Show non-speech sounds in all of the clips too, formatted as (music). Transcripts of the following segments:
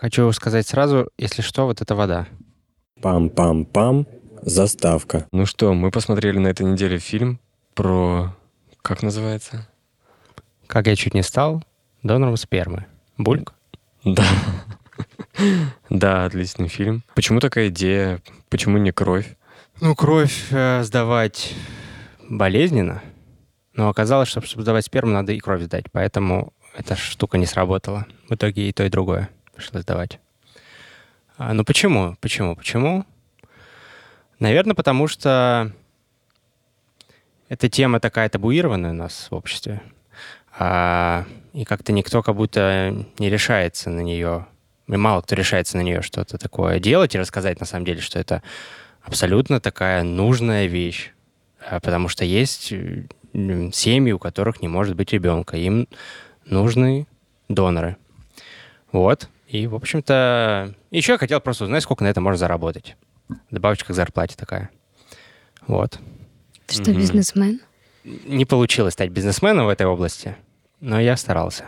Хочу сказать сразу, если что, вот это вода. Пам-пам-пам. Заставка. Ну что, мы посмотрели на этой неделе фильм про... Как называется? Как я чуть не стал донором спермы. Бульк? Да. (laughs) Да, отличный фильм. Почему такая идея? Почему не кровь? Ну, кровь э, сдавать болезненно, но оказалось, что чтобы сдавать сперму, надо и кровь сдать, поэтому эта штука не сработала. В итоге и то, и другое пришлось сдавать. А, ну почему? Почему? Почему? Наверное, потому что эта тема такая табуированная у нас в обществе. А, и как-то никто как будто не решается на нее, и мало кто решается на нее что-то такое делать и рассказать на самом деле, что это абсолютно такая нужная вещь. А, потому что есть семьи, у которых не может быть ребенка. Им нужны доноры. Вот. И, в общем-то, еще я хотел просто узнать, сколько на это можно заработать. Добавочка к зарплате такая. Вот. Ты что, бизнесмен? Не получилось стать бизнесменом в этой области, но я старался.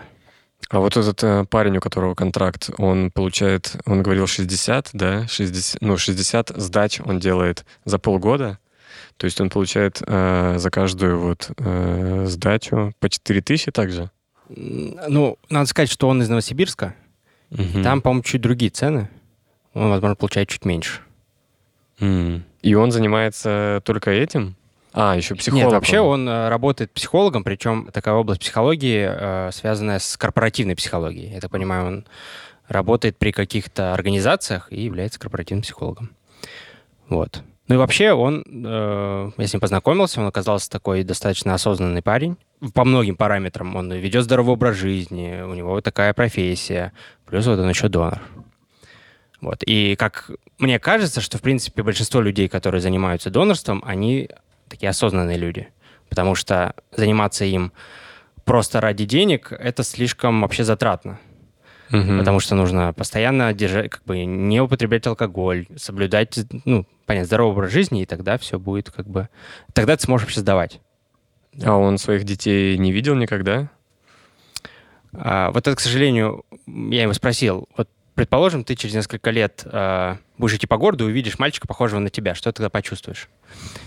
А вот этот э, парень, у которого контракт, он получает, он говорил 60, да, 60, ну, 60 сдач он делает за полгода. То есть он получает э, за каждую вот э, сдачу по 4 тысячи также? Ну, надо сказать, что он из Новосибирска. Угу. Там, по-моему, чуть другие цены. Он, возможно, получает чуть меньше. Mm. И он занимается только этим? А, еще психологом. Нет, вообще он э, работает психологом, причем такая область психологии, э, связанная с корпоративной психологией. Я так понимаю, он работает при каких-то организациях и является корпоративным психологом. Вот. Ну и вообще он, э, я с ним познакомился, он оказался такой достаточно осознанный парень. По многим параметрам он ведет здоровый образ жизни, у него такая профессия, плюс вот он еще донор. Вот. И как мне кажется, что, в принципе, большинство людей, которые занимаются донорством, они такие осознанные люди. Потому что заниматься им просто ради денег, это слишком вообще затратно. Угу. Потому что нужно постоянно держать, как бы не употреблять алкоголь, соблюдать, ну, понятно, здоровый образ жизни, и тогда все будет как бы... Тогда ты сможешь вообще сдавать. А он своих детей не видел никогда? А, вот это, к сожалению, я его спросил. Вот, предположим, ты через несколько лет а, будешь идти по городу и увидишь мальчика, похожего на тебя. Что ты тогда почувствуешь?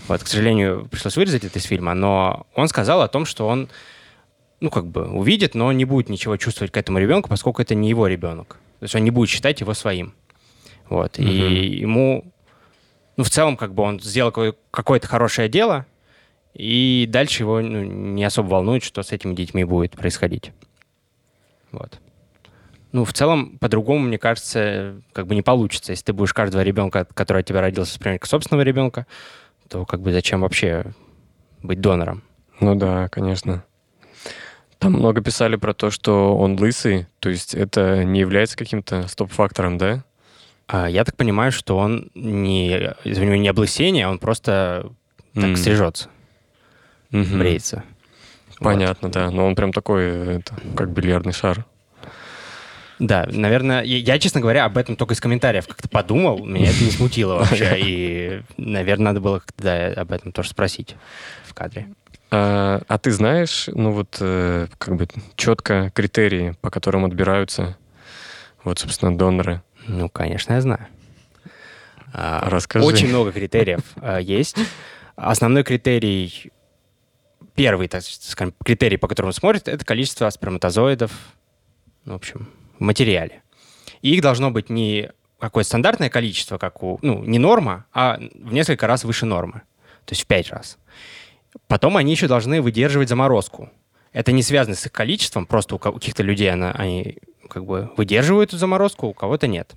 Вот, к сожалению, пришлось вырезать это из фильма, но он сказал о том, что он ну, как бы увидит, но не будет ничего чувствовать к этому ребенку, поскольку это не его ребенок. То есть он не будет считать его своим. Вот. Угу. И ему, ну, в целом, как бы он сделал какое-то хорошее дело, и дальше его ну, не особо волнует, что с этими детьми будет происходить. Вот. Ну, в целом, по-другому, мне кажется, как бы не получится. Если ты будешь каждого ребенка, который от тебя родился, воспринимать как собственного ребенка, то как бы зачем вообще быть донором? Ну да, конечно. Там много писали про то, что он лысый, то есть это не является каким-то стоп-фактором, да? А, я так понимаю, что он не, извини, не облысение, он просто так mm. стрижется, mm-hmm. бреется. Понятно, вот. да. Но он прям такой, это, как бильярдный шар. Да, наверное, я, я, честно говоря, об этом только из комментариев как-то подумал, меня это не смутило вообще, (laughs) и, наверное, надо было как-то да, об этом тоже спросить в кадре. А, а ты знаешь, ну вот, э, как бы четко критерии, по которым отбираются, вот, собственно, доноры? Ну, конечно, я знаю. А, Расскажи. Очень много критериев а, есть. Основной критерий, первый, так скажем, критерий, по которому смотрят, это количество сперматозоидов, в общем, в материале. И их должно быть не какое-то стандартное количество, как у, ну, не норма, а в несколько раз выше нормы. То есть в пять раз. Потом они еще должны выдерживать заморозку. Это не связано с их количеством, просто у каких-то людей она, они как бы выдерживают эту заморозку, у кого-то нет.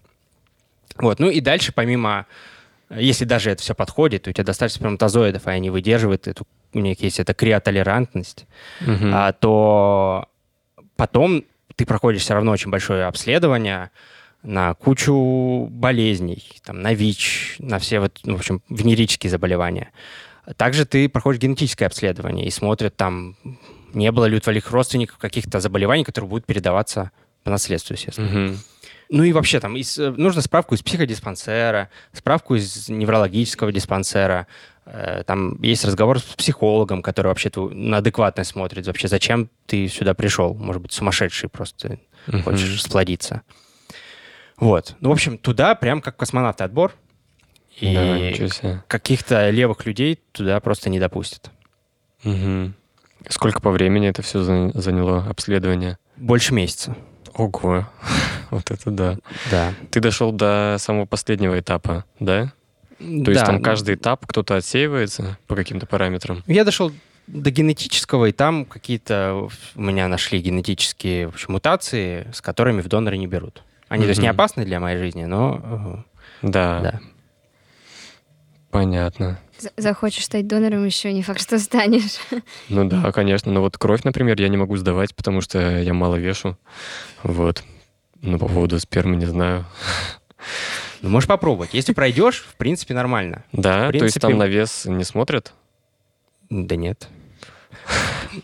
Вот. Ну и дальше, помимо, если даже это все подходит, у тебя достаточно сперматозоидов, и они выдерживают эту, у них есть эта криотолерантность, угу. а, то потом ты проходишь все равно очень большое обследование на кучу болезней, там, на ВИЧ, на все вот, в общем, венерические заболевания. Также ты проходишь генетическое обследование и смотрят там, не было ли у твоих родственников каких-то заболеваний, которые будут передаваться по наследству, естественно. Угу. Ну и вообще там из, нужно справку из психодиспансера, справку из неврологического диспансера. Э, там есть разговор с психологом, который вообще на адекватность смотрит. Вообще, зачем ты сюда пришел? Может быть, сумасшедший просто угу. хочешь сплодиться. Вот. Ну, в общем, туда прям как космонавты отбор. И Да, каких-то левых людей туда просто не допустят. Мгм. Сколько по времени это все заняло, обследование? Больше месяца. Ого, (laughs) вот это да. Да. Ты дошел до самого последнего этапа, да? То есть Да, там ну, каждый этап кто-то отсеивается по каким-то параметрам? Я дошел до генетического, и там какие-то у меня нашли генетические в общем, мутации, с которыми в доноры не берут. Они, то есть, не опасны для моей жизни, но Да, э, да. понятно. За- Захочешь стать донором, еще не факт, что станешь. (laughs) Ну да, конечно. Но вот кровь, например, я не могу сдавать, потому что я мало вешу. Вот. Ну, по поводу спермы не знаю. (laughs) Ну, можешь попробовать. Если пройдешь, в принципе, нормально. Да, В то есть принципе, там на вес не смотрят? Да нет.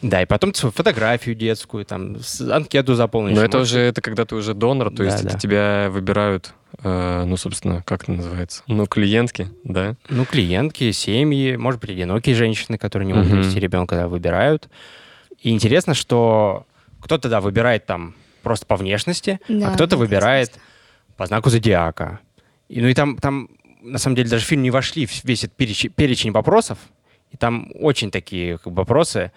Да, и потом свою фотографию детскую, там, анкету заполнишь. Но это уже, это когда ты уже донор, то есть это тебя выбирают, э, ну, собственно, как это называется? Ну, клиентки, да? Ну, клиентки, семьи, может быть, одинокие женщины, которые не могут Мгм. завести ребенка, да, выбирают. И интересно, что кто-то, да, выбирает там просто по внешности, а кто-то выбирает по знаку зодиака. И, ну и там, там, на самом деле, даже в фильм не вошли весь этот перечень, перечень вопросов. И там очень такие как бы, вопросы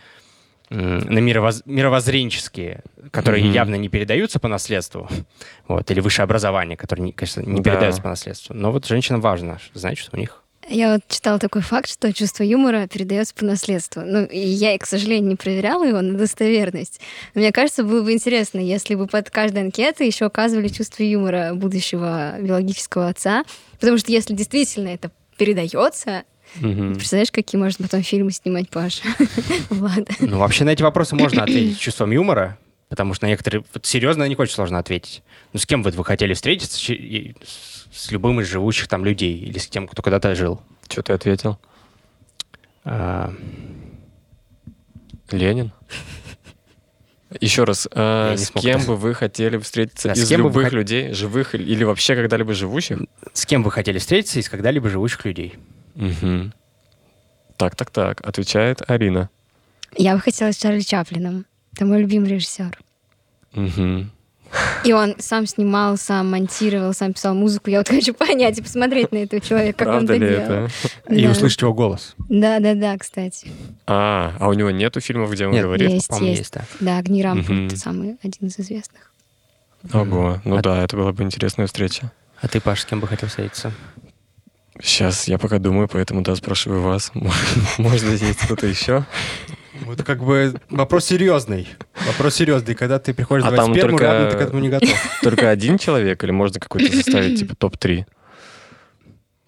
на мировоз- мировоззренческие, которые Мгм. явно не передаются по наследству. (laughs) Вот, или высшее образование, которое, не- конечно, не Да. передается по наследству. Но вот женщинам важно знать, что у них Я вот читала такой факт, что чувство юмора передается по наследству. Ну, и я, к сожалению, не проверяла его на достоверность. Но мне кажется, было бы интересно, если бы под каждой анкетой еще указывали чувство юмора будущего биологического отца. Потому что если действительно это передается, Мгм. представляешь, какие можно потом фильмы снимать, Паша? (laughs) Влад. Ну, вообще на эти вопросы можно ответить чувством юмора, потому что на некоторые... Вот серьезно, них очень сложно ответить. Ну, с кем вот вы хотели встретиться? С с любым из живущих там людей или с тем, кто когда-то жил? Что ты ответил? А, Ленин? Еще раз, э, с кем это. бы вы хотели встретиться Да, с из кем бы вы любых хот- людей, живых или вообще когда-либо живущих? С кем вы хотели встретиться из когда-либо живущих людей? Мгм. Так, так, так. Отвечает Арина. Я бы хотела с Чарли Чаплином. Это мой любимый режиссер. Мгм. И он сам снимал, сам монтировал, сам писал музыку. Я вот хочу понять и посмотреть на этого человека, как он это делал. И Да. услышать его голос. Да, да, да, кстати. А, а у него нету фильмов, где он Нет, говорит? есть, По-моему, есть. есть, да. Это самый один из известных. Ого, ну А- да, это была бы интересная встреча. А ты, Паш, с кем бы хотел встретиться? Сейчас я пока думаю, поэтому да, спрашиваю вас. Может быть, есть кто-то еще? Вот как бы вопрос серьезный. Вопрос серьезный. Когда ты приходишь А давать там сперму, только- рядом ты к этому не готов. (laughs) Только один человек или можно какой-то составить типа топ-3?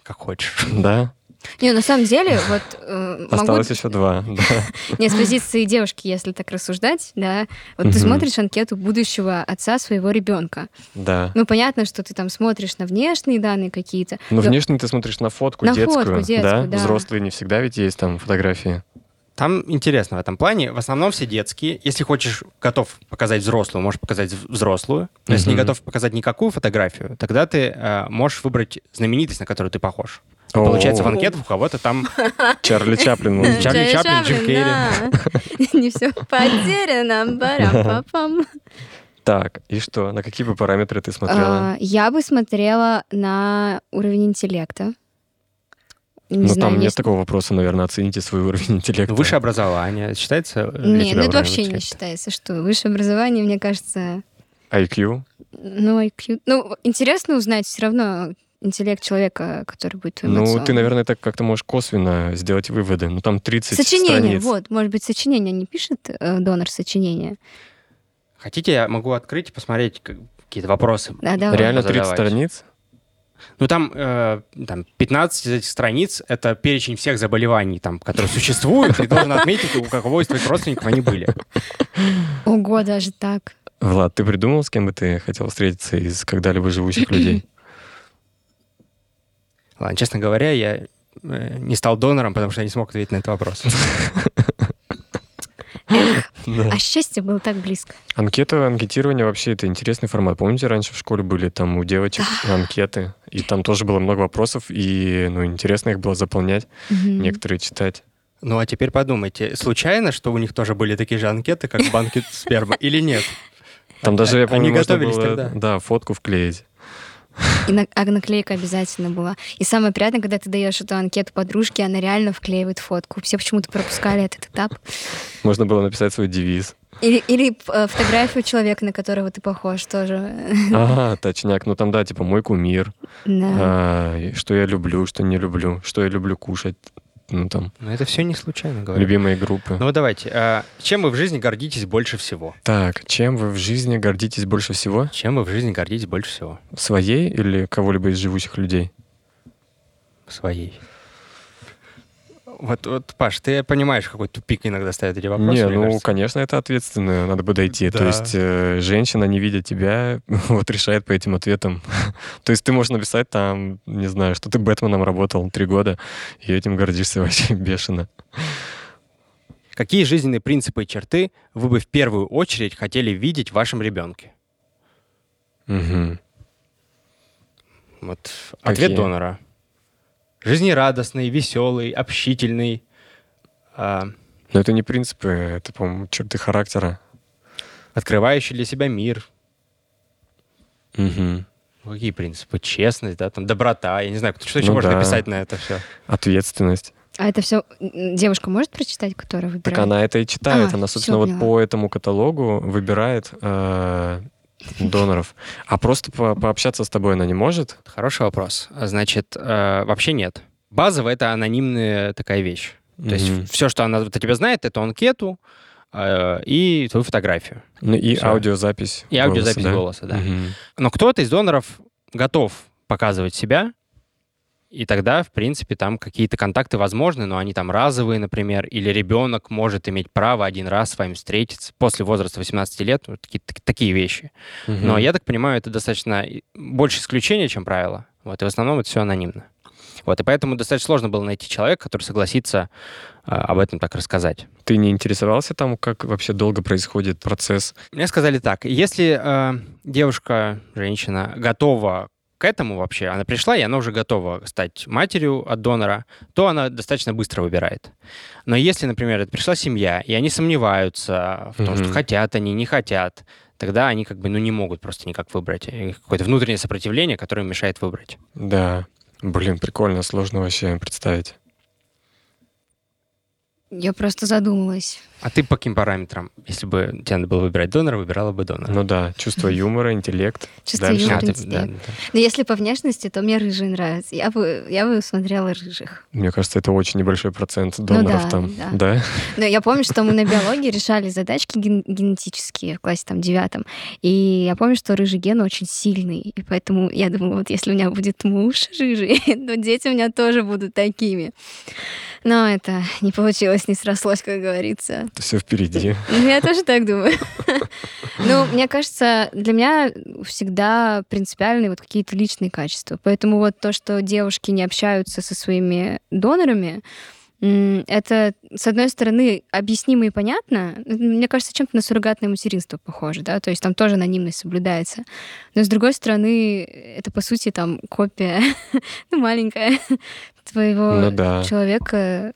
Как хочешь. Да? Не, на самом деле, вот э, могу... Осталось еще два. (laughs) да. Не, с позиции девушки, если так рассуждать, да, вот ты смотришь анкету будущего отца своего ребенка. Да. Ну, понятно, что ты там смотришь на внешние данные какие-то. Но но- внешне ты смотришь на фотку На детскую, фотку детскую, да? да. Взрослые не всегда ведь есть там фотографии. Там интересно в этом плане. В основном все детские. Если хочешь, готов показать взрослую, можешь показать взрослую. Но если не готов показать никакую фотографию, тогда ты э, можешь выбрать знаменитость, на которую ты похож. О, Получается, в анкетах у кого-то там... (laughs) Чарли Чаплин. Чарли Чаплин, Джим Керри. (laughs) Не все потеряно, парам-папам. Так, и что? На какие бы параметры ты смотрела? А, Я бы смотрела на уровень интеллекта. Не Ну, знаю, там нет есть- такого вопроса, наверное, оцените свой уровень (laughs) интеллекта. Ну, Высшее образование. Считается Не, тебя ну это вообще не интеллекта? считается, что высшее образование, мне кажется, IQ? ну, IQ. Ну, интересно узнать все равно интеллект человека, который будет твоим Ну, отцом. ты, наверное, так как-то можешь косвенно сделать выводы. Ну, там 30 Сочинение, страниц. вот, может быть, сочинение не пишет э, донор сочинение. Хотите, я могу открыть и посмотреть как- какие-то вопросы? Да, давай. Реально 30 задавать? страниц? Ну, там, э, там 15 из этих страниц — это перечень всех заболеваний, там, которые существуют, и должен отметить, у кого из твоих родственников они были. Ого, даже так. Влад, ты придумал, с кем бы ты хотел встретиться из когда-либо живущих людей? (clears throat) Ладно, честно говоря, я э, не стал донором, потому что я не смог ответить на этот вопрос. (clears throat) (clears throat) (laughs) Да. А счастье было так близко. Анкета, анкетирование вообще это интересный формат. Помните, раньше в школе были там у девочек анкеты, и там тоже было много вопросов, и ну, интересно их было заполнять, некоторые читать. Ну, а теперь подумайте, случайно, что у них тоже были такие же анкеты, как в банке спермы, или нет? Там даже, я помню, Они готовились было тогда. да, фотку вклеить. И на, а наклейка обязательно была. И самое приятное, когда ты даешь эту анкету подружке, она реально вклеивает фотку. Все почему-то пропускали этот этап. Можно было написать свой девиз. Или, или э, фотографию человека, на которого ты похож, тоже. Ага, точняк. Ну там, да, типа мой кумир. Да. А, что я люблю, что не люблю, что я люблю кушать. Ну там, Но это все не случайно, говорю. любимые группы. Ну вот давайте. а, чем вы в жизни гордитесь больше всего? Так, чем вы в жизни гордитесь больше всего? Чем вы в жизни гордитесь больше всего? Своей или кого-либо из живущих людей? Своей. Вот, вот, Паш, ты понимаешь, какой тупик иногда ставят эти вопросы, не, ну, кажется. конечно, это ответственно, надо бы дойти. Да. То есть э, женщина, не видя тебя, (laughs) вот решает по этим ответам. (laughs) То есть ты можешь написать там, не знаю, что ты Бэтменом работал три года, и этим гордишься (laughs) вообще бешено. Какие жизненные принципы и черты вы бы в первую очередь хотели видеть в вашем ребенке? Мгм. Вот ответ Какие? донора. Жизнерадостный, веселый, общительный. а, Но это не принципы, это, по-моему, черты характера. открывающий для себя мир. Мгм. Какие принципы? Честность, да, там доброта. Я не знаю, что еще Ну можно да. написать на это все. Ответственность. А это все девушка может прочитать, которая выбирает? Так она это и читает. А, она, собственно, вот по этому каталогу выбирает э, (laughs) доноров. А просто по- пообщаться с тобой она не может? Хороший вопрос. А, Значит, э, вообще нет. Базово это анонимная такая вещь. То есть Мгм. все, что она вот о тебе знает, это анкету и твою фотографию. Ну и Всё. аудиозапись. И аудиозапись голоса, да? голоса, да. Мгм. Но кто-то из доноров готов показывать себя, и тогда, в принципе, там какие-то контакты возможны, но они там разовые, например, или ребенок может иметь право один раз с вами встретиться после возраста 18 лет, вот такие, так- такие вещи. Мгм. Но я так понимаю, это достаточно больше исключение, чем правило. Вот, и в основном это все анонимно. Вот, и поэтому достаточно сложно было найти человека, который согласится а, об этом так рассказать. Ты не интересовался там, как вообще долго происходит процесс? Мне сказали так, если э, девушка, женщина готова к этому вообще, она пришла, и она уже готова стать матерью от донора, то она достаточно быстро выбирает. Но если, например, это пришла семья, и они сомневаются в том, Мгм. что хотят они, не хотят, тогда они как бы ну, не могут просто никак выбрать. Какое-то внутреннее сопротивление, которое мешает выбрать. Да. Блин, прикольно, сложно вообще представить. Я просто задумалась. А ты по каким параметрам, если бы тебе надо было выбирать донора, выбирала бы донора? Ну да, чувство юмора, интеллект. Чувство Дальше. юмора, интеллект. да, да. Но если по внешности, то мне рыжие нравятся. Я бы, я бы смотрела рыжих. Мне кажется, это очень небольшой процент доноров да, там. да. Да? Но я помню, что мы на биологии решали задачки ген- генетические в классе там девятом. И я помню, что рыжий ген очень сильный. И поэтому я думаю, вот если у меня будет муж рыжий, (laughs) то дети у меня тоже будут такими. Но это не получилось, не срослось, как говорится. Это все впереди. Ну, я тоже так думаю. Ну, мне кажется, для меня всегда принципиальны вот какие-то личные качества. Поэтому вот то, что девушки не общаются со своими донорами, это, с одной стороны, объяснимо и понятно. Мне кажется, чем-то на суррогатное материнство похоже, да, то есть там тоже анонимность соблюдается. Но, с другой стороны, это, по сути, там копия, (laughs) ну, маленькая, твоего Ну да. человека.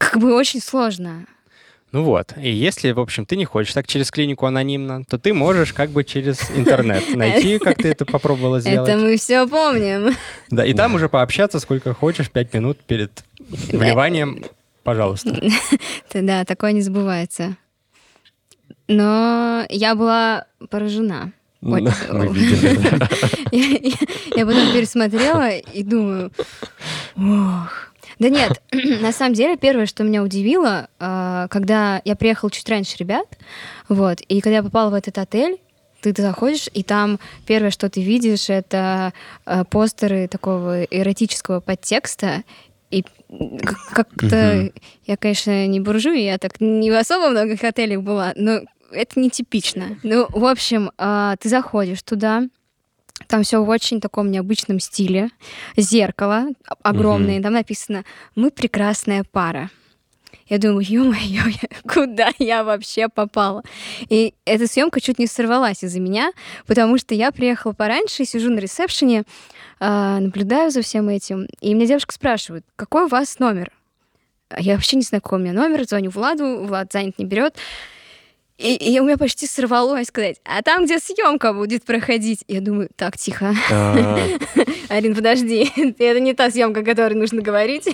Как бы очень сложно. Ну вот, и если, в общем, ты не хочешь так через клинику анонимно, то ты можешь как бы через интернет (laughs) найти, как ты это попробовала сделать. Это мы все помним. Да, и там уже пообщаться сколько хочешь, пять минут перед вливанием, пожалуйста. (laughs) Да, такое не забывается. Но я была поражена. Ой, (laughs) Ну, я потом пересмотрела и думаю, ох. Да нет, (clears throat) на самом деле первое, что меня удивило, а, когда я приехала чуть раньше ребят, вот, и когда я попала в этот отель, ты, ты заходишь, и там первое, что ты видишь, это а, постеры такого эротического подтекста, и как-то я, конечно, не буржуй, я так не в особо многих отелях была, но это нетипично. Ну, в общем, а, ты заходишь туда, там все в очень таком необычном стиле. Зеркало огромное, Мгм. там написано «Мы прекрасная пара». Я думаю, ё-моё, (laughs) куда я вообще попала? И эта съемка чуть не сорвалась из-за меня, потому что я приехала пораньше, сижу на ресепшене, а, наблюдаю за всем этим, и меня девушка спрашивает, какой у вас номер? А Я вообще не знаю, какой у меня номер, звоню Владу, Влад занят, не берет. И, и у меня почти сорвалось сказать, а там, где съемка будет проходить. Я думаю, так, тихо. Арин, подожди, это не та съемка, о которой нужно говорить.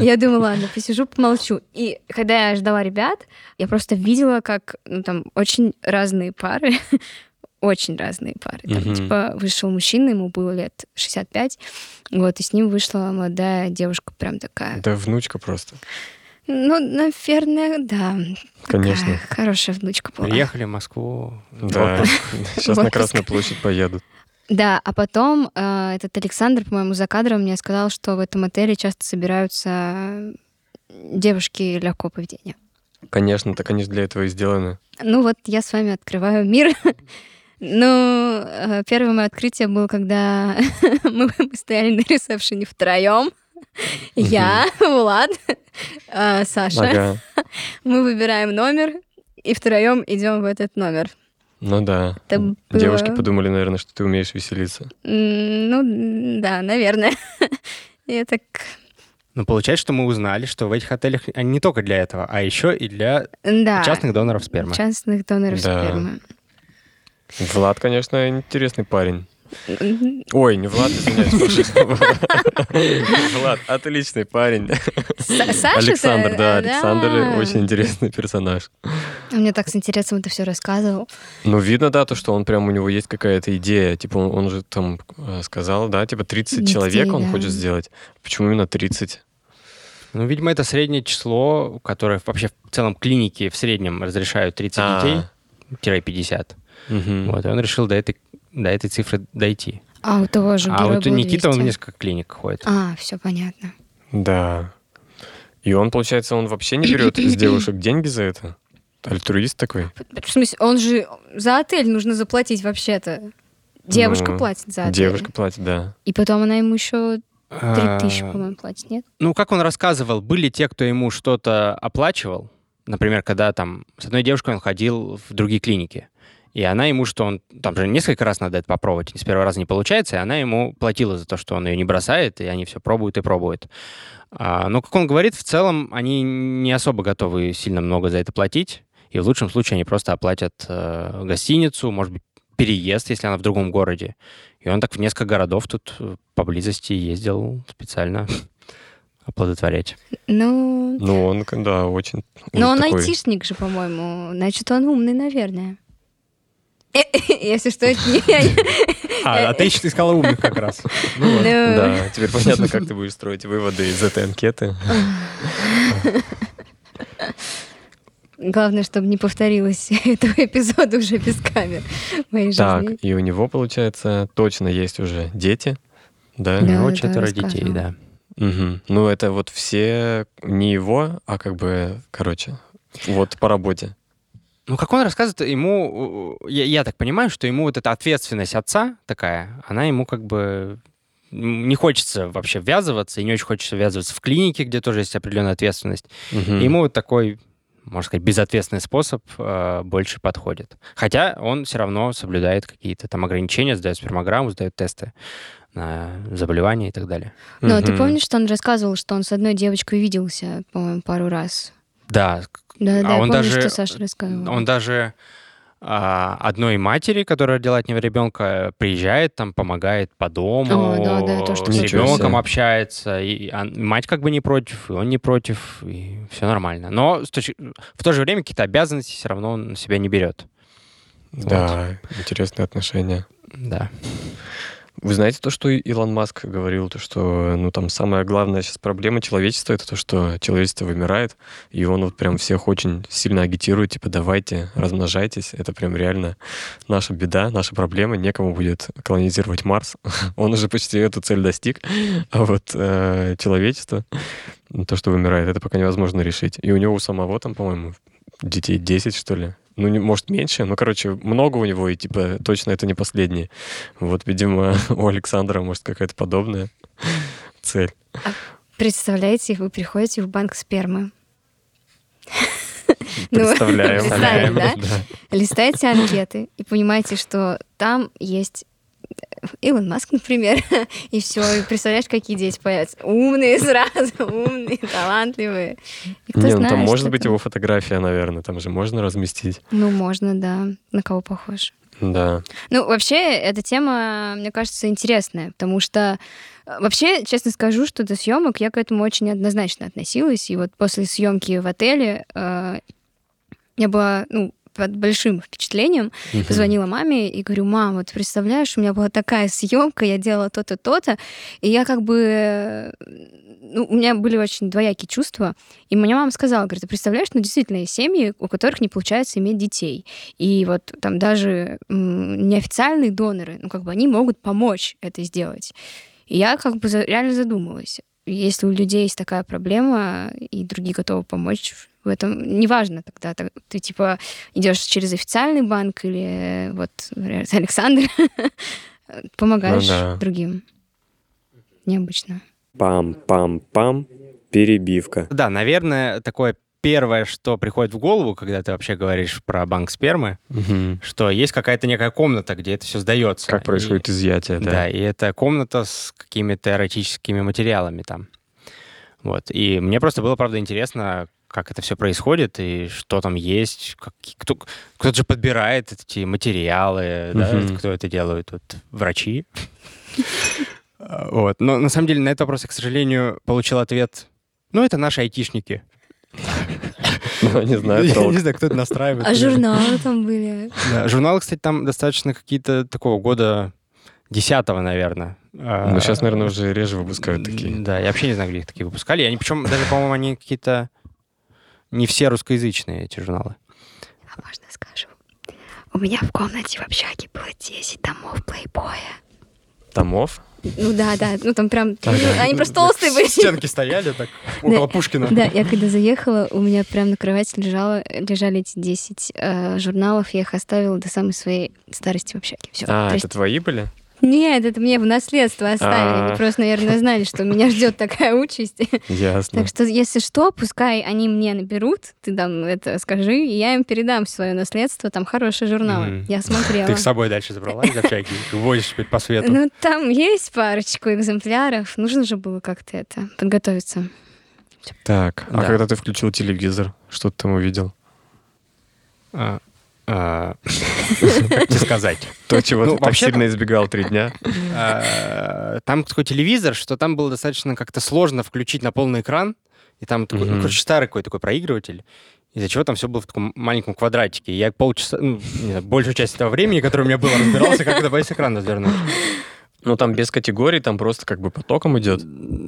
Я думаю, ладно, посижу, помолчу. И когда я ждала ребят, я просто видела, как ну, там очень разные пары, очень разные пары. Там, типа, вышел мужчина, ему было лет 65, вот, и с ним вышла молодая девушка, прям такая. Да внучка просто. Ну, наверное, да. Конечно. Такая хорошая внучка была. Приехали в Москву. Да. (laughs) Сейчас на. Красную площадь поедут. Да, а потом э, этот Александр, по-моему, за кадром мне сказал, что в этом отеле часто собираются девушки легкого поведения. Конечно, так они же для этого и сделаны. Ну вот я с вами открываю мир. (laughs) Ну, э, первое мое открытие было, когда (laughs) мы мы стояли на ресепшене втроем. (laughs) Я, Влад, э, Саша. (laughs) Мы выбираем номер и втроем идем в этот номер. Ну да. Это было- Девушки подумали, наверное, что ты умеешь веселиться. Ну, да, наверное. (laughs) Я так... Ну, получается, что мы узнали, что в этих отелях они не только для этого, а еще и для Да. частных доноров спермы. Частных доноров Да. спермы. Влад, конечно, интересный парень. Ой, не Влад, извиняюсь. (laughs) Влад, отличный парень. Александр, да, Александр да. очень интересный персонаж. Он мне так с интересом это все рассказывал. Ну, видно, да, то, что он прям, у него есть какая-то идея. Типа, он, он же там э, сказал, да, типа 30 Детей, человек он да. хочет сделать. Почему именно 30? Ну, видимо, это среднее число, которое вообще в целом клиники в среднем разрешают 30 А. детей, тире 50. Мгм. Вот, и он решил до этой, до этой цифры дойти. А у того же а вот Никита, он в 200. несколько клиник ходит. А, все понятно. Да. И он, получается, он вообще не берет с девушек деньги за это? Альтруист такой? В смысле, он же за отель нужно заплатить вообще-то. Девушка Ну, платит за отель. Девушка платит, да. И потом она ему еще А, 3000, по-моему, платит, нет? Ну, как он рассказывал, были те, кто ему что-то оплачивал. Например, когда там с одной девушкой он ходил в другие клиники. И она ему, что он... Там же несколько раз надо это попробовать. С первого раза не получается, и она ему платила за то, что он ее не бросает, и они все пробуют и пробуют. А, но, как он говорит, в целом они не особо готовы сильно много за это платить. И в лучшем случае они просто оплатят э, гостиницу, может быть, переезд, если она в другом городе. И он так в несколько городов тут э, поблизости ездил специально (laughs) оплодотворять. Ну, Ну, он, да, очень... но он такой- айтишник же, по-моему. Значит, он умный, наверное. (laughs) Если что, это не я. А, а ты еще искала умных как раз. Ну. Ну, Да, теперь понятно, как ты будешь строить выводы из этой анкеты. Главное, чтобы не повторилось (laughs) этого эпизода уже без камер в моей Так, жизни. и у него, получается, точно есть уже дети, да? У Да, него да, четверо детей, да. Ну, это вот все не его, а как бы, короче, вот по работе. Ну, как он рассказывает, ему, я, я так понимаю, что ему вот эта ответственность отца такая, она ему как бы не хочется вообще ввязываться, и не очень хочется ввязываться в клинике, где тоже есть определенная ответственность. Мгм. Ему вот такой, можно сказать, безответственный способ э, больше подходит. Хотя он все равно соблюдает какие-то там ограничения, сдает спермограмму, сдает тесты на заболевания и так далее. Но ты Мгм. помнишь, что он рассказывал, что он с одной девочкой виделся, по-моему, пару раз? Да, Да, А да, я он помню, даже- что Саша рассказывал. Он даже а, одной матери, которая родила от него ребенка, приезжает, там помогает по дому, О, да, да, то, что с ребенком слышали. общается, и он- мать как бы не против, и он не против, и все нормально. Но точки- в то же время какие-то обязанности все равно он на себя не берет. Да, интересные отношения. Да. Вы знаете то, что Илон Маск говорил, то, что ну там самая главная сейчас проблема человечества это то, что человечество вымирает, и он вот прям всех очень сильно агитирует, типа давайте, размножайтесь, это прям реально наша беда, наша проблема, некому будет колонизировать Марс, (laughs) он уже почти эту цель достиг, а вот э, человечество, то, что вымирает, это пока невозможно решить. И у него у самого там, по-моему, детей 10, что ли. Ну, не, может, меньше, но, короче, много у него, и, типа, точно это не последние. Вот, видимо, (laughs) у Александра, может, какая-то подобная (laughs) цель. Представляете, вы приходите в банк спермы. (laughs) Ну, Представляем. представили, да? Да. Листаете анкеты и понимаете, что там есть Илон Маск, например, (laughs) и все, и представляешь, какие дети появятся. Умные сразу, (laughs) умные, талантливые. И кто Не, ну там знает, может быть там. его фотография, наверное, там же можно разместить. Ну, можно, да. На кого похож? Да. Ну, вообще, эта тема, мне кажется, интересная, потому что э, вообще, честно скажу, что до съемок я к этому очень однозначно относилась. И вот после съемки в отеле э, я была, ну, под большим впечатлением. Мгм. Позвонила маме и говорю, мам, вот представляешь, у меня была такая съемка, я делала то-то, то-то, и я как бы... Ну, у меня были очень двоякие чувства. И мне мама сказала, говорит, ты представляешь, ну, действительно, есть семьи, у которых не получается иметь детей. И вот там даже неофициальные доноры, ну, как бы они могут помочь это сделать. И я как бы реально задумалась. Если у людей есть такая проблема, и другие готовы помочь в этом, неважно тогда, так- ты типа идешь через официальный банк или э, вот например, Александр, (laughs) помогаешь Ну да. другим. Необычно. Пам-пам-пам. Перебивка. Да, наверное, такое первое, что приходит в голову, когда ты вообще говоришь про банк спермы, Мгм. что есть какая-то некая комната, где это все сдается. Как происходит изъятие, Да. да. и это комната с какими-то эротическими материалами там. Вот. И мне просто было, правда, интересно, как это все происходит и что там есть. Как, кто, кто-то же подбирает эти материалы, да, Мгм. кто это делает? Вот врачи. А, Вот. Но на самом деле на этот вопрос я, к сожалению, получил ответ. Ну, это наши айтишники. Не знаю, Я не знаю, кто это настраивает. А журналы там были? Журналы, кстати, там достаточно какие-то такого года десятого, наверное. Ну, сейчас, наверное, уже реже выпускают такие. Да, я вообще не знаю, где их такие выпускали. Они, причем, даже, по-моему, они какие-то не все русскоязычные, эти журналы. А можно скажу? У меня в комнате в общаге было 10 томов плейбоя. Томов? Ну да, да, ну там прям, Ага. ну, они просто толстые были. Стенки стояли так около Пушкина. Да, я когда заехала, у меня прям на кровати лежало, лежали эти 10 э, журналов, я их оставила до самой своей старости в общаге. Все. А, это твои были? Нет, это мне в наследство оставили. А. Они просто, наверное, знали, что меня ждет такая участь. Ясно. Так что, если что, пускай они мне наберут, ты там это скажи, и я им передам свое наследство. Там хорошие журналы. Я смотрела. Ты их с собой дальше забрала из общаги? Возишь теперь по свету? Ну, там есть парочку экземпляров. Нужно же было как-то это подготовиться. Так, а Да. когда ты включил телевизор, что ты там увидел? А, (laughs) Как тебе сказать? То, чего Ну, ты так сильно избегал три дня? (laughs) А, Там такой телевизор, что там было достаточно как-то сложно включить на полный экран. И там такой, ну, короче, старый какой такой проигрыватель. Из-за чего там все было в таком маленьком квадратике. Я полчаса, ну, не знаю, большую часть этого времени, которое у меня было, разбирался, как это весь экран развернуть. Ну, там без категорий, там просто как бы потоком идет.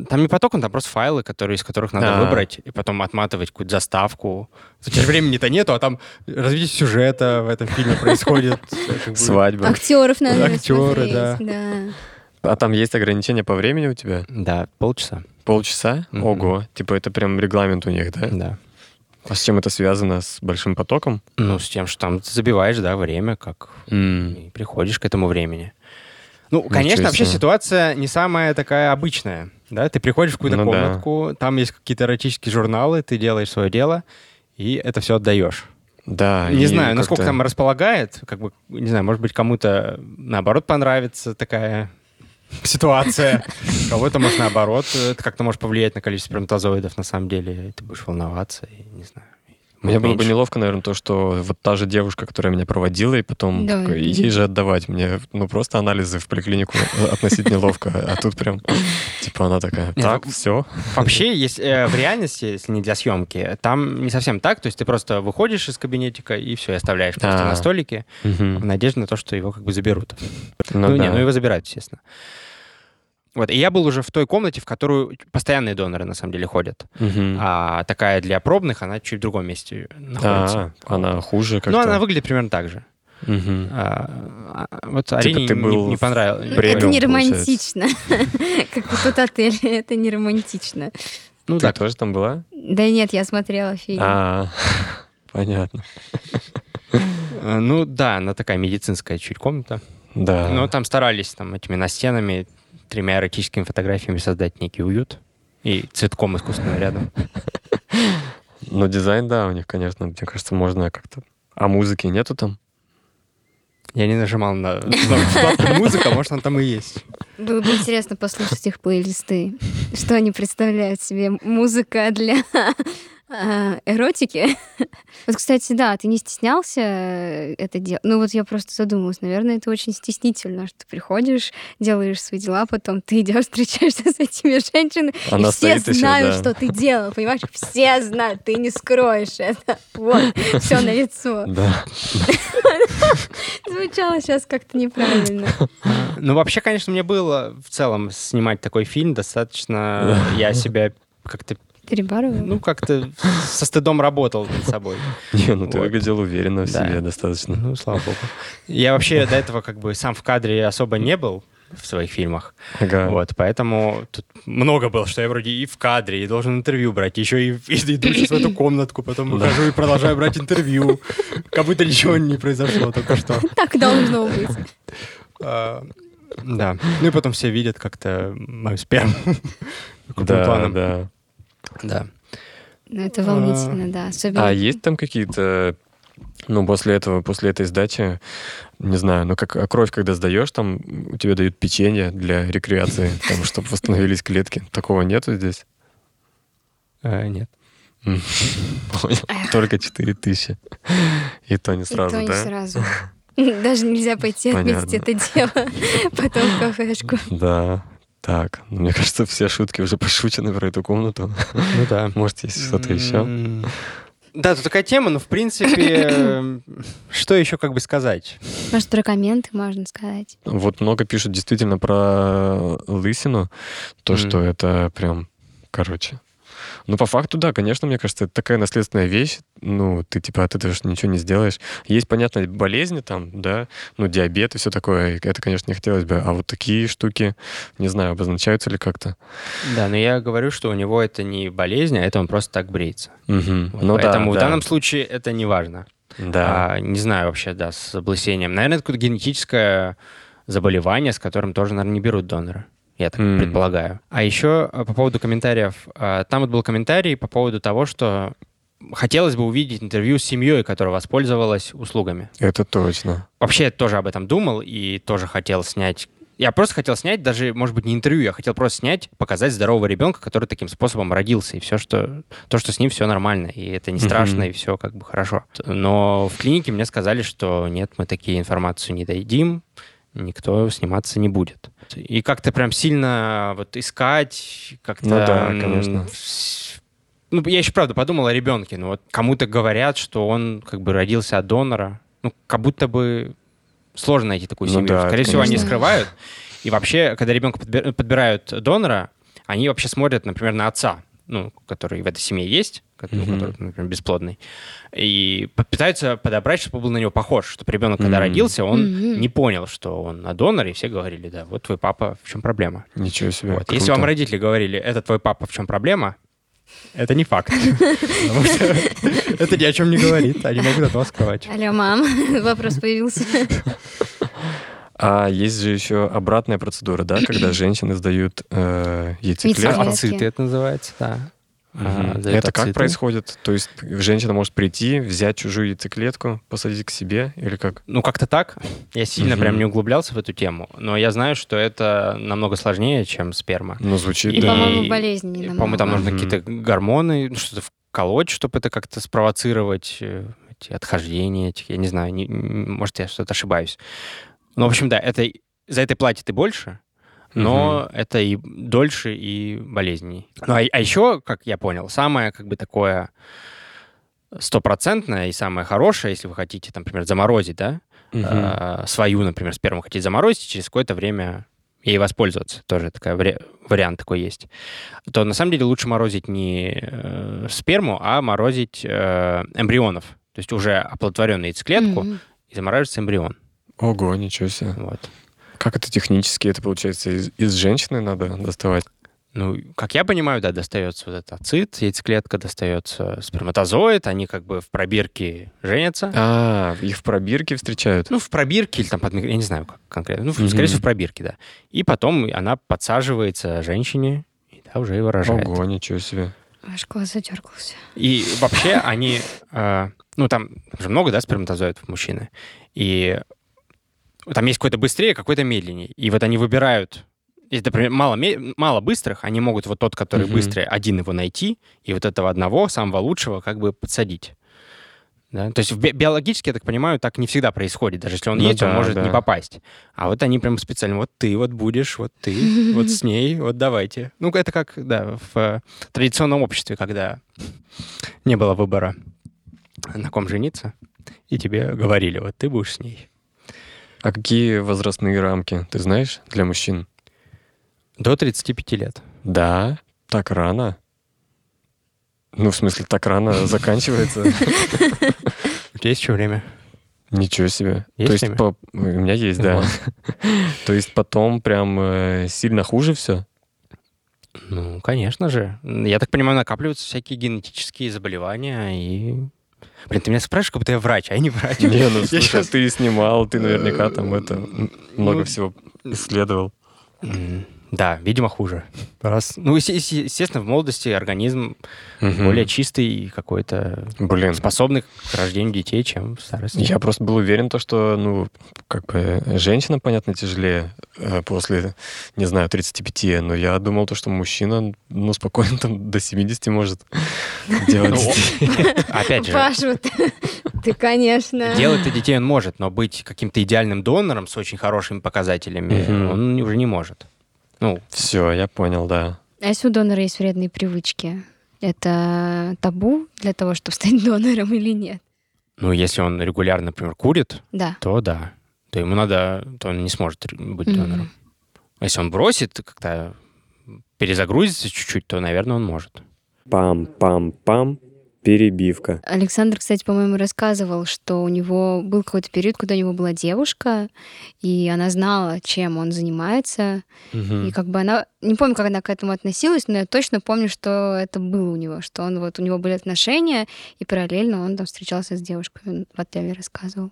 Там не потоком, там просто файлы, которые, из которых надо А. выбрать, и потом отматывать какую-то заставку. Же времени-то нету, а там развитие сюжета в этом фильме происходит. (laughs) Свадьба. Актеров надо Актеры, да. А там есть ограничения по времени у тебя? Да, полчаса. Полчаса? Ого. Типа это прям регламент у них, да? Да. А с чем это связано? С большим потоком? Ну, с тем, что там ты забиваешь, да, время, как и приходишь к этому времени. Ну, Ничего конечно, вообще себе. ситуация не самая такая обычная. Да, ты приходишь в какую-то Ну да. комнатку, там есть какие-то эротические журналы, ты делаешь свое дело, и это все отдаешь. Да. не знаю, насколько там располагает, как бы, не знаю, может быть, кому-то наоборот понравится такая ситуация, (laughs) кого-то, может, наоборот, это как-то может повлиять на количество сперматозоидов, на самом деле, ты будешь волноваться, и не знаю. Мне было бы неловко, наверное, то, что вот та же девушка, которая меня проводила, и потом Да. такой, ей же отдавать. Мне, ну, просто анализы в поликлинику (laughs) относить неловко. А тут прям, типа, она такая, так, ну, все. Вообще, есть, э, в реальности, если не для съемки, там не совсем так. То есть ты просто выходишь из кабинетика и все, и оставляешь просто А. на столике в надежде на то, что его как бы заберут. Ну, Ну, не, ну его забирают, естественно. Вот, и я был уже в той комнате, в которую постоянные доноры, на самом деле, ходят. Мгм. А такая для пробных, она чуть в другом месте находится. А, она хуже как-то. Ну, она выглядит примерно так же. Мгм. А, а, вот Арине ты не- был не, в понравилось. это не получается. романтично. (laughs) Как вот тот отель, (laughs) это не романтично. Ну, Ты тоже там была? Да нет, я смотрела фильм. А, (laughs) понятно. Э, Ну да, она такая медицинская чуть комната. Да. Но там старались там этими настенами, тремя эротическими фотографиями создать некий уют. И цветком искусственным рядом. Но дизайн, да, у них, конечно, мне кажется, можно как-то... А музыки нету там? Я не нажимал на, вкладку (laughs) музыка, может, он там и есть. Было бы интересно послушать их плейлисты. Что они представляют себе? Музыка для эротики. Вот, кстати, да, ты не стеснялся э, это делать? Ну вот я просто задумалась, наверное, это очень стеснительно, что ты приходишь, делаешь свои дела, потом ты идешь, (laughs) встречаешься с этими женщинами, Она и все стоит еще, знают, да. что ты делал, понимаешь? Все знают, ты не скроешь это. Вот, все на лицо. Да. (laughs) Звучало сейчас как-то неправильно. Ну, вообще, конечно, мне было в целом снимать такой фильм достаточно... Я себя как-то, Перебарываю. ну, как-то со стыдом работал над собой. (laughs) Не, ну ты выглядел уверенно в себе достаточно. Ну, слава богу. Я вообще до этого как бы сам в кадре особо не был в своих фильмах. Ага. Вот, поэтому тут много было, что я вроде и в кадре, и должен интервью брать, еще и, (laughs) и иду сейчас в эту комнатку, потом выхожу и продолжаю брать интервью, как будто ничего не произошло только что. Так должно быть. А, Да. Ну и потом все видят как-то мою сперму. (laughs) Да, планом. да. Да. Ну, это волнительно, да. Особенно А есть там какие-то, ну, после этого, после этой сдачи, не знаю, ну, как а кровь, когда сдаешь, там у тебя дают печенье для рекреации, (laughs) там, чтобы восстановились клетки. Такого нету здесь? Э, Нет. (laughs) Только 4 тысячи. И то не сразу, И то не да? сразу. (laughs) Даже нельзя пойти отметить это дело потом в кафешку. Да. Так, ну, мне (laughs) кажется, все шутки уже пошучены про эту комнату. Ну да. (laughs) Может, есть что-то еще? Да, тут такая тема, но в принципе, (coughs) э, что еще как бы сказать? Может, про комменты можно сказать. Вот много пишут действительно про лысину, то, что это прям, короче. Ну, по факту, да, конечно, мне кажется, это такая наследственная вещь. Ну, ты, типа, от этого ничего не сделаешь. Есть, понятно, болезни там, да, ну, диабет и все такое. Это, конечно, не хотелось бы. А вот такие штуки, не знаю, обозначаются ли как-то. Да, но я говорю, что у него это не болезнь, а это он просто так бреется. Мгм. Вот Ну, да, Поэтому в да. данном случае это не важно. Да. А, не знаю вообще, да, с облысением. Наверное, это какое-то генетическое заболевание, с которым тоже, наверное, не берут донора. Я так М. предполагаю. А еще а, по поводу комментариев. а, Там вот был комментарий по поводу того, что хотелось бы увидеть интервью с семьей, которая воспользовалась услугами. Это точно. Вообще я тоже об этом думал и тоже хотел снять. Я просто хотел снять даже, может быть, не интервью, я хотел просто снять, показать здорового ребенка, который таким способом родился, и все, что то, что с ним все нормально, и это не страшно, и все как бы хорошо. Но в клинике мне сказали, что нет, мы такие информацию не дадим, никто сниматься не будет. И как-то прям сильно вот искать, как-то... Ну да, конечно. Ну, я еще правда подумал о ребенке. Ну, вот кому-то говорят, что он как бы родился от донора. Ну, как будто бы сложно найти такую Ну семью. да, Скорее это, всего, они конечно. скрывают. И вообще, когда ребенка подбир- подбирают донора, они вообще смотрят, например, на отца, ну, который в этой семье есть, ко- ну, Мгм. который, например, бесплодный, и пытаются подобрать, чтобы был на него похож, чтобы ребенок, когда Мгм. родился, он Мгм. не понял, что он на донор, и все говорили, да, вот твой папа, в чем проблема. Ничего себе. Вот. круто. Если вам родители говорили, это твой папа, в чем проблема, это не факт. (laughs) Потому что это ни о чем не говорит, они могут от вас скрывать. Алло, мам, (laughs) вопрос появился. (laughs) А есть же еще обратная процедура, да, когда (clears throat) женщины сдают э, яйцеклетку. Яйцеклетки. Ацит это называется, да. А, дают Это как ациту. происходит? То есть женщина может прийти, взять чужую яйцеклетку, посадить к себе или как? Ну, как-то так. Я сильно Мгм. прям не углублялся в эту тему, но я знаю, что это намного сложнее, чем сперма. Ну, звучит, И, да. по-моему, болезни И. По-моему, там нужно Мгм. какие-то гормоны, что-то вколоть, чтобы это как-то спровоцировать, э, эти отхождения этих, я не знаю, не- может, я что-то ошибаюсь. Ну, в общем, да, это за это платят и больше, но это и дольше, и болезненней. Ну, а, а еще, как я понял, самое как бы такое стопроцентное и самое хорошее, если вы хотите, там, например, заморозить, да, Мгм. э, свою, например, сперму хотите заморозить, и через какое-то время ей воспользоваться. Тоже такой вари- вариант такой есть. То на самом деле лучше морозить не э, сперму, а морозить э, эмбрионов. То есть уже оплодотворенную яйцеклетку Мгм. и замораживается эмбрион. Ого, ничего себе. Вот. Как это технически? Это, получается, из, из женщины надо доставать? Ну, как я понимаю, да, достается вот этот ацит, яйцеклетка, достается сперматозоид, они как бы в пробирке женятся. А, их в пробирке встречают? Ну, в пробирке или там под я не знаю, как конкретно. Ну, Мгм. скорее всего, в пробирке, да. И потом она подсаживается женщине, и да, уже его рожает. Ого, ничего себе. Аж глаз задергался. И вообще они, э, ну там же много, да, сперматозоидов мужчины, и там есть какой-то быстрее, какой-то медленнее. И вот они выбирают если, например, мало, мало быстрых, они могут вот тот, который mm-hmm. быстрый, один его найти, и вот этого одного, самого лучшего, как бы подсадить. Да? То есть би- биологически, я так понимаю, так не всегда происходит. Даже если он ну есть, да, он может да. не попасть. А вот они прям специально, вот ты вот будешь, вот ты, вот с ней, вот давайте. Ну, это как, да, в традиционном обществе, когда не было выбора, на ком жениться, и тебе говорили, вот ты будешь с ней. А какие возрастные рамки, ты знаешь, для мужчин? До 35 лет. Да, так рано. Ну, в смысле, так рано (laughs) заканчивается. У тебя есть еще время? Ничего себе. Есть То есть время? По... у меня есть, да. (laughs) То есть потом прям э, сильно хуже все? Ну, конечно же. Я так понимаю, накапливаются всякие генетические заболевания и... Блин, ты меня спрашиваешь, как будто я врач, а я не врач. Не, ну (laughs) слушай, сейчас... ты снимал, ты наверняка там это много ну, всего исследовал. Да, видимо, хуже. Раз. Ну, естественно, в молодости организм угу. более чистый какой-то, Блин. способный к рождению детей, чем в старости. Я просто был уверен, то, что, ну, как бы, женщина, понятно, тяжелее э, после, не знаю, 35, но я думал, то, что мужчина, ну, спокойно там до 70 может (laughs) делать ну. (laughs) Опять же. Паша, (laughs) ты, конечно. Делать-то детей он может, но быть каким-то идеальным донором с очень хорошими показателями он уже не может. Ну, все, я понял, да. А если у донора есть вредные привычки, это табу для того, чтобы стать (laughs) донором или нет? Ну, если он регулярно, например, курит, да. то да. То ему надо, то он не сможет быть mm-hmm. донором. А если он бросит, как-то перезагрузится чуть-чуть, то, наверное, он может. Пам-пам-пам. Перебивка. Александр, кстати, по-моему, рассказывал, что у него был какой-то период, когда у него была девушка, и она знала, чем он занимается. Угу. И как бы она... Не помню, как она к этому относилась, но я точно помню, что это было у него, что он вот у него были отношения, и параллельно он там встречался с девушкой. Он в отеле рассказывал.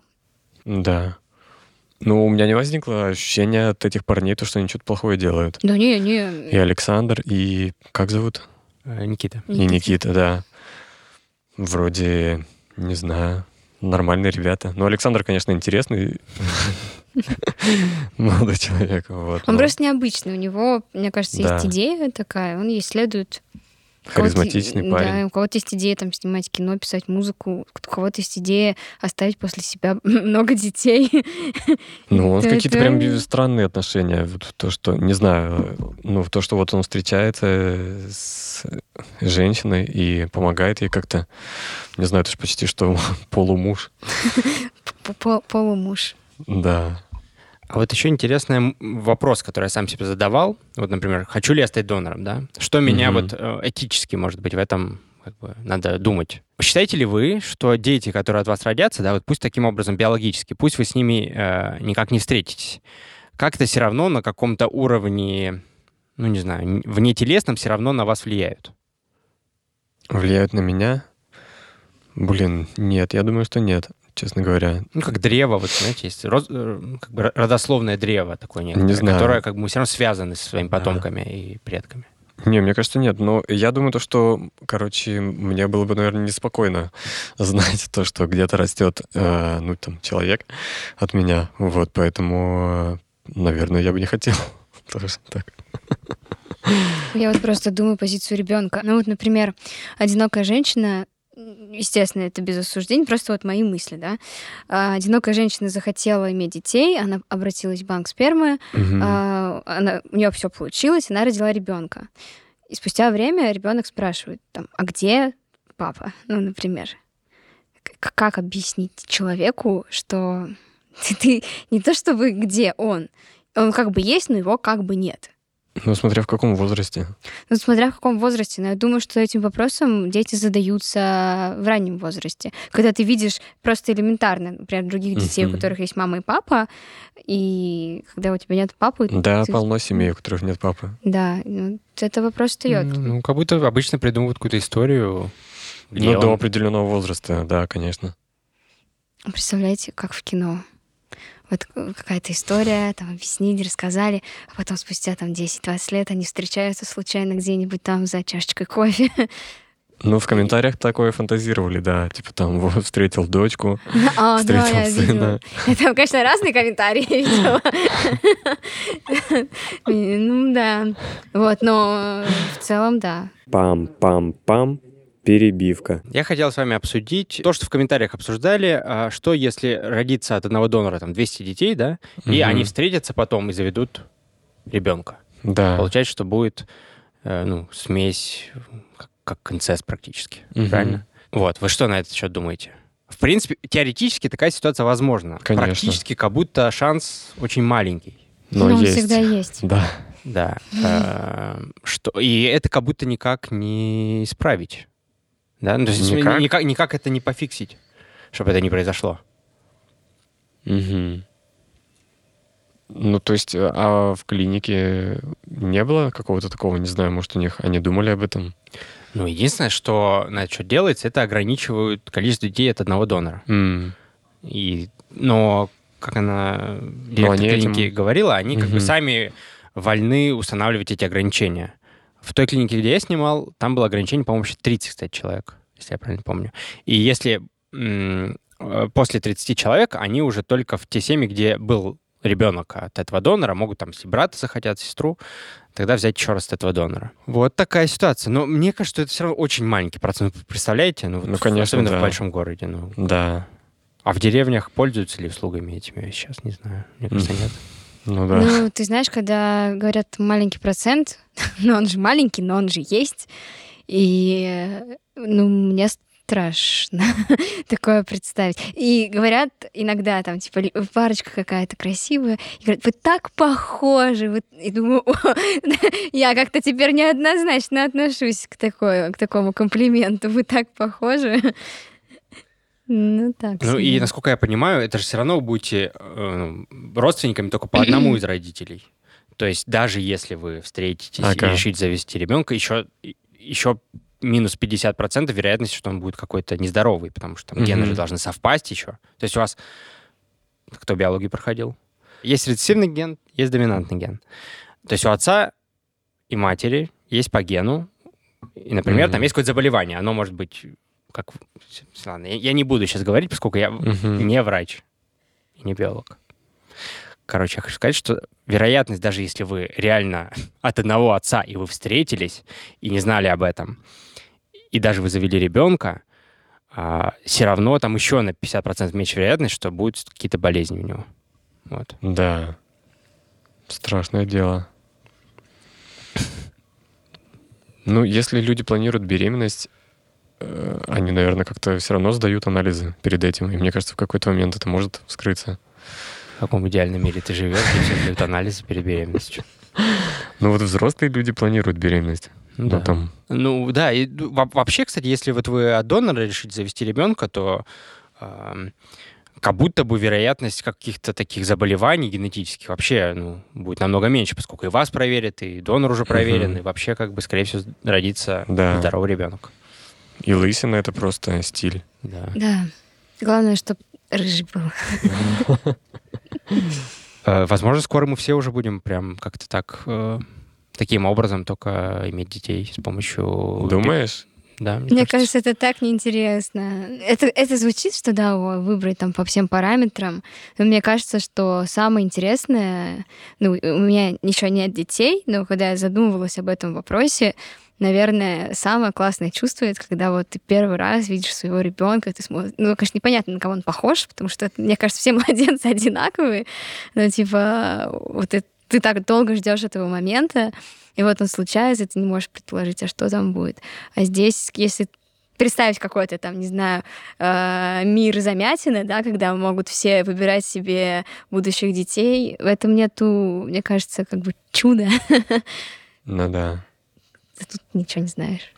Да. Ну, у меня не возникло ощущения от этих парней, то, что они что-то плохое делают. Да не, не. И Александр, и как зовут? Э, Никита. И Никита, да вроде, не знаю, нормальные ребята. Ну, Александр, конечно, интересный (laughs) молодой человек. Вот, он просто необычный. У него, мне кажется, есть идея такая. Он исследует Харизматичный парень. Да, у кого-то есть идея там снимать кино, писать музыку, у кого-то есть идея оставить после себя (laughs) много детей. Ну, у нас какие-то прям странные отношения. Вот то, что, не знаю, ну, то, что вот он встречается с женщиной и помогает ей как-то, не знаю, это же почти что (laughs) полумуж. Полумуж. Да. А вот еще интересный вопрос, который я сам себе задавал. Вот, например, хочу ли я стать донором, да? Что меня mm-hmm. вот э, этически, может быть, в этом как бы, надо думать. Считаете ли вы, что дети, которые от вас родятся, да, вот пусть таким образом биологически, пусть вы с ними э, никак не встретитесь, как-то все равно на каком-то уровне, ну не знаю, вне телесном все равно на вас влияют? Влияют на меня? Блин, нет, я думаю, что нет честно говоря. Ну, как древо, вот, знаете, есть роз, э, как бы родословное древо такое некоторое, не знаю. которое как бы мы все равно связаны со своими потомками а. и предками. Не, мне кажется, нет. Но я думаю, то, что, короче, мне было бы, наверное, неспокойно (laughs) знать то, что где-то растет, э, ну, там, человек от меня. Вот, поэтому, наверное, я бы не хотел (laughs) тоже так. Я вот просто думаю позицию ребенка. Ну вот, например, одинокая женщина естественно, это без осуждений, просто вот мои мысли, да. А, одинокая женщина захотела иметь детей, она обратилась в банк спермы, угу. она, у нее все получилось, она родила ребенка. И спустя время ребенок спрашивает, там, а где папа? (laughs) Ну, например. Как объяснить человеку, что (laughs) ты, ты не то чтобы где он, он как бы есть, но его как бы нет. Ну, смотря в каком возрасте. Ну, смотря в каком возрасте. Но я думаю, что этим вопросом дети задаются в раннем возрасте. Когда ты видишь просто элементарно, например, других детей, у которых есть мама и папа, и когда у тебя нет папы... Да, ты... полно семей, у которых нет папы. Да, ну, это вопрос встает. Ну, ну, как будто обычно придумывают какую-то историю. Ну, он... до определенного возраста, да, конечно. Представляете, как в кино вот какая-то история, там объяснили, рассказали, а потом спустя там 10-20 лет они встречаются случайно где-нибудь там за чашечкой кофе. Ну, в комментариях такое фантазировали, да. Типа там, (laughs) вот, встретил дочку, (laughs) А, да, встретил я видела. сына. Там, конечно, разные комментарии (laughs) видела. Ну да. Вот, но в целом, да. Пам-пам-пам. Перебивка. Я хотел с вами обсудить то, что в комментариях обсуждали, а, что если родится от одного донора там 200 детей, да, и Мгм. они встретятся потом и заведут ребенка. Да. Получается, что будет э, ну, смесь, как, как инцест практически. Мгм. Правильно? Вот, вы что на этот счет думаете? В принципе, теоретически такая ситуация возможна. Конечно. Практически как будто шанс очень маленький. Но он есть. всегда есть. Да. Да. Э, что, и это как будто никак не исправить. Да? Ну, то есть Никак? никак, никак это не пофиксить, чтобы это не произошло. Мгм. Ну, то есть, э, а в клинике не было какого-то такого, не знаю, может, у них они думали об этом? Ну, единственное, что на что делается, это ограничивают количество детей от одного донора. М, И, но, как она, директор они клиники этим- говорила, они как бы сами вольны устанавливать эти ограничения. В той клинике, где я снимал, там было ограничение, по-моему, вообще 30, кстати, человек, если я правильно помню. И если м, э, после 30 человек, они уже только в те семьи, где был ребенок от этого донора, могут там, если брата захотят, сестру, тогда взять еще раз от этого донора. Вот такая ситуация. Но мне кажется, что это все равно очень маленький процент. Представляете? Ну, Ну, конечно, Особенно да. в большом городе. Ну, Да. а в деревнях пользуются ли услугами этими? Я сейчас не знаю. Мне кажется, нет. Ну да. Ну, ты знаешь, когда говорят маленький процент, (laughs) но он же маленький, но он же есть. И, ну, мне страшно (laughs) такое представить. И говорят иногда там, типа, парочка какая-то красивая, и говорят, вы так похожи. вы-» И думаю, (laughs) «О, я как-то теперь неоднозначно отношусь к, такой, к такому комплименту. Вы так похожи. Ну, так Ну и, насколько я понимаю, это же все равно вы будете э, родственниками только по одному из родителей. То есть даже если вы встретитесь Ага. и решите завести ребенка, еще, еще минус 50% вероятность, что он будет какой-то нездоровый, потому что там гены Мгм. же должны совпасть еще. То есть у вас... Кто биологию проходил? Есть рецессивный ген, есть доминантный ген. То есть у отца и матери есть по гену, и, например, там Мгм. есть какое-то заболевание. Оно может быть как... Ладно, я, я не буду сейчас говорить, поскольку я Мгм. не врач и не биолог. Короче, я хочу сказать, что вероятность, даже если вы реально (laughs) от одного отца, и вы встретились, и не знали об этом, и даже вы завели ребенка, все равно там еще на 50% меньше вероятность, что будут какие-то болезни у него. Вот. Да. Страшное дело. Ну, если люди планируют беременность, они, наверное, как-то все равно сдают анализы перед этим. И мне кажется, в какой-то момент это может вскрыться. В каком идеальном мире ты живешь, все дают анализы перед беременностью. (laughs) Ну, вот взрослые люди планируют беременность. Ну, Ну, да. там, Ну да, и во- вообще, кстати, если вот вы от донора решите завести ребенка, то ам, как будто бы вероятность каких-то таких заболеваний генетических вообще ну, будет намного меньше, поскольку и вас проверят, и донор уже проверен, Мгм. и вообще, как бы, скорее всего, родится Да. здоровый ребенок. И лысина — это просто стиль. Да. Да. Главное, чтобы рыжий был. Э, Возможно, скоро мы все уже будем прям как-то так э, таким образом только иметь детей с помощью... Думаешь? Да, Мне кажется, это так неинтересно. Это, это звучит, что да, о, выбрать там по всем параметрам. Но мне кажется, что самое интересное, ну, у меня еще нет детей, но когда я задумывалась об этом вопросе, наверное, самое классное чувство это когда вот ты первый раз видишь своего ребенка, ты смотришь, ну, конечно, непонятно, на кого он похож, потому что, (laughs) мне кажется, все младенцы (laughs) одинаковые, но типа вот это- ты так долго ждешь этого момента, и вот он случается, ты не можешь предположить, а что там будет. А здесь, если представить какой-то там, не знаю, э, мир замятины, да, когда могут все выбирать себе будущих детей, в этом нету, мне кажется, как бы чуда. (laughs) Ну да. Ты тут ничего не знаешь.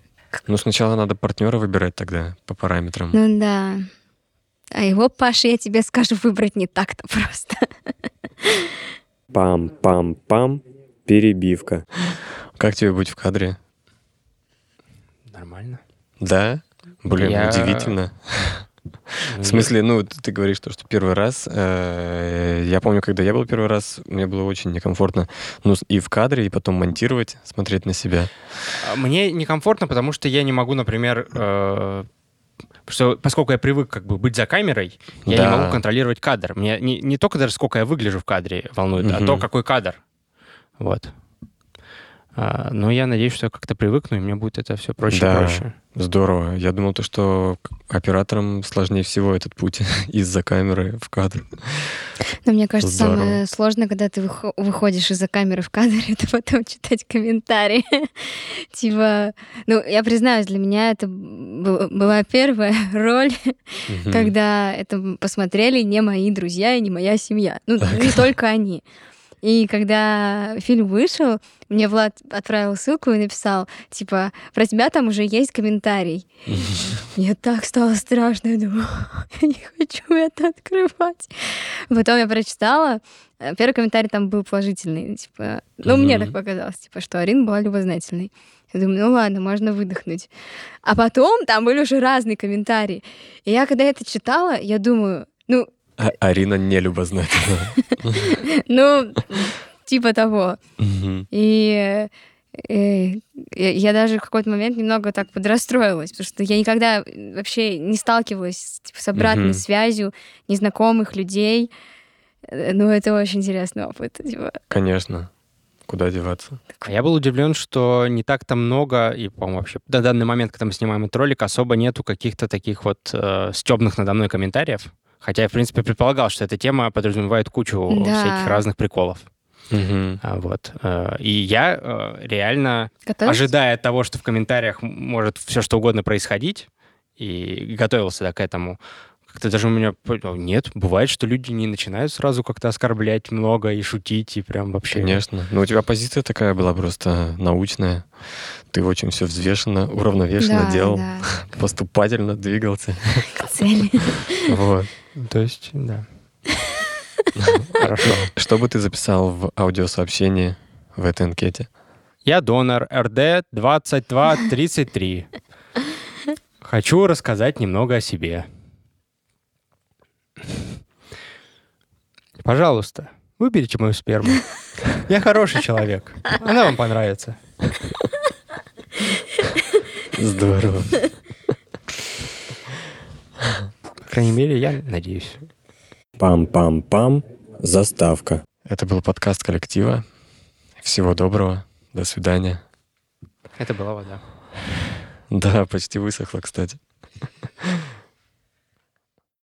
Ну, сначала надо партнера выбирать тогда по параметрам. Ну да. А его, Паша, я тебе скажу, выбрать не так-то просто. Пам-пам-пам. Перебивка. Как тебе быть в кадре? Нормально. Да? Блин, Я- удивительно. В смысле, ну, ты говоришь то, что первый раз. э, Я помню, когда я был первый раз, мне было очень некомфортно. Ну, и в кадре, и потом монтировать, смотреть на себя. А Мне некомфортно, потому что я не могу, например, э, что, поскольку я привык как бы быть за камерой, я не Да. могу контролировать кадр. Мне не, не только даже сколько я выгляжу в кадре волнует, а Мгм. то, какой кадр. Вот. А, но я надеюсь, что я как-то привыкну, и мне будет это все проще Да. и проще. Здорово. Я думал, то, что операторам сложнее всего этот путь (laughs) из-за камеры в кадр. Но мне кажется, Здорово. самое сложное, когда ты выхо- выходишь из-за камеры в кадр, (laughs) это потом читать комментарии. (laughs) Типа, ну, я признаюсь, для меня это был- была первая роль, когда это посмотрели не мои друзья и не моя семья. Ну, не только они. И когда фильм вышел, мне Влад отправил ссылку и написал, типа, про тебя там уже есть комментарий. (laughs) Мне так стало страшно, я думаю, (laughs) я не хочу это открывать. Потом я прочитала, э, первый комментарий там был положительный, типа, ну, мне так показалось, типа, что Арина была любознательной. Я думаю, ну ладно, можно выдохнуть. А потом там были уже разные комментарии. И я, когда это читала, я думаю, ну, А- Арина не любознательна. (laughs) ну, типа того. И э, я даже в какой-то момент немного так подрастроилась, потому что я никогда вообще не сталкивалась типа, с обратной Мгм. связью незнакомых людей. Э, Ну, это очень интересный опыт. типа. Конечно. Куда деваться? А я был удивлен, что не так-то много, и, по-моему, вообще на данный момент, когда мы снимаем этот ролик, особо нету каких-то таких вот э, стебных надо мной комментариев. Хотя я, в принципе, предполагал, что эта тема подразумевает кучу Да. всяких разных приколов. А, вот. Э, И я э, реально, Готовишься? ожидая того, что в комментариях может все что угодно происходить, и готовился да, к этому, как-то даже у меня... Нет, бывает, что люди не начинают сразу как-то оскорблять много и шутить, и прям вообще... Конечно. Но у тебя позиция такая была просто научная. Ты очень все взвешенно, уравновешенно Да, делал, да, (laughs) поступательно двигался. (laughs) цели. Вот. То есть, да. (laughs) Хорошо. Что бы ты записал в аудиосообщении в этой анкете? Я донор РД 2233. Хочу рассказать немного о себе. Пожалуйста, выберите мою сперму. Я хороший человек. Она вам понравится. Здорово. По крайней мере, я надеюсь. Пам-пам-пам. Заставка. Это был подкаст коллектива. Всего доброго. До свидания. Это была вода. Да, почти высохло, кстати.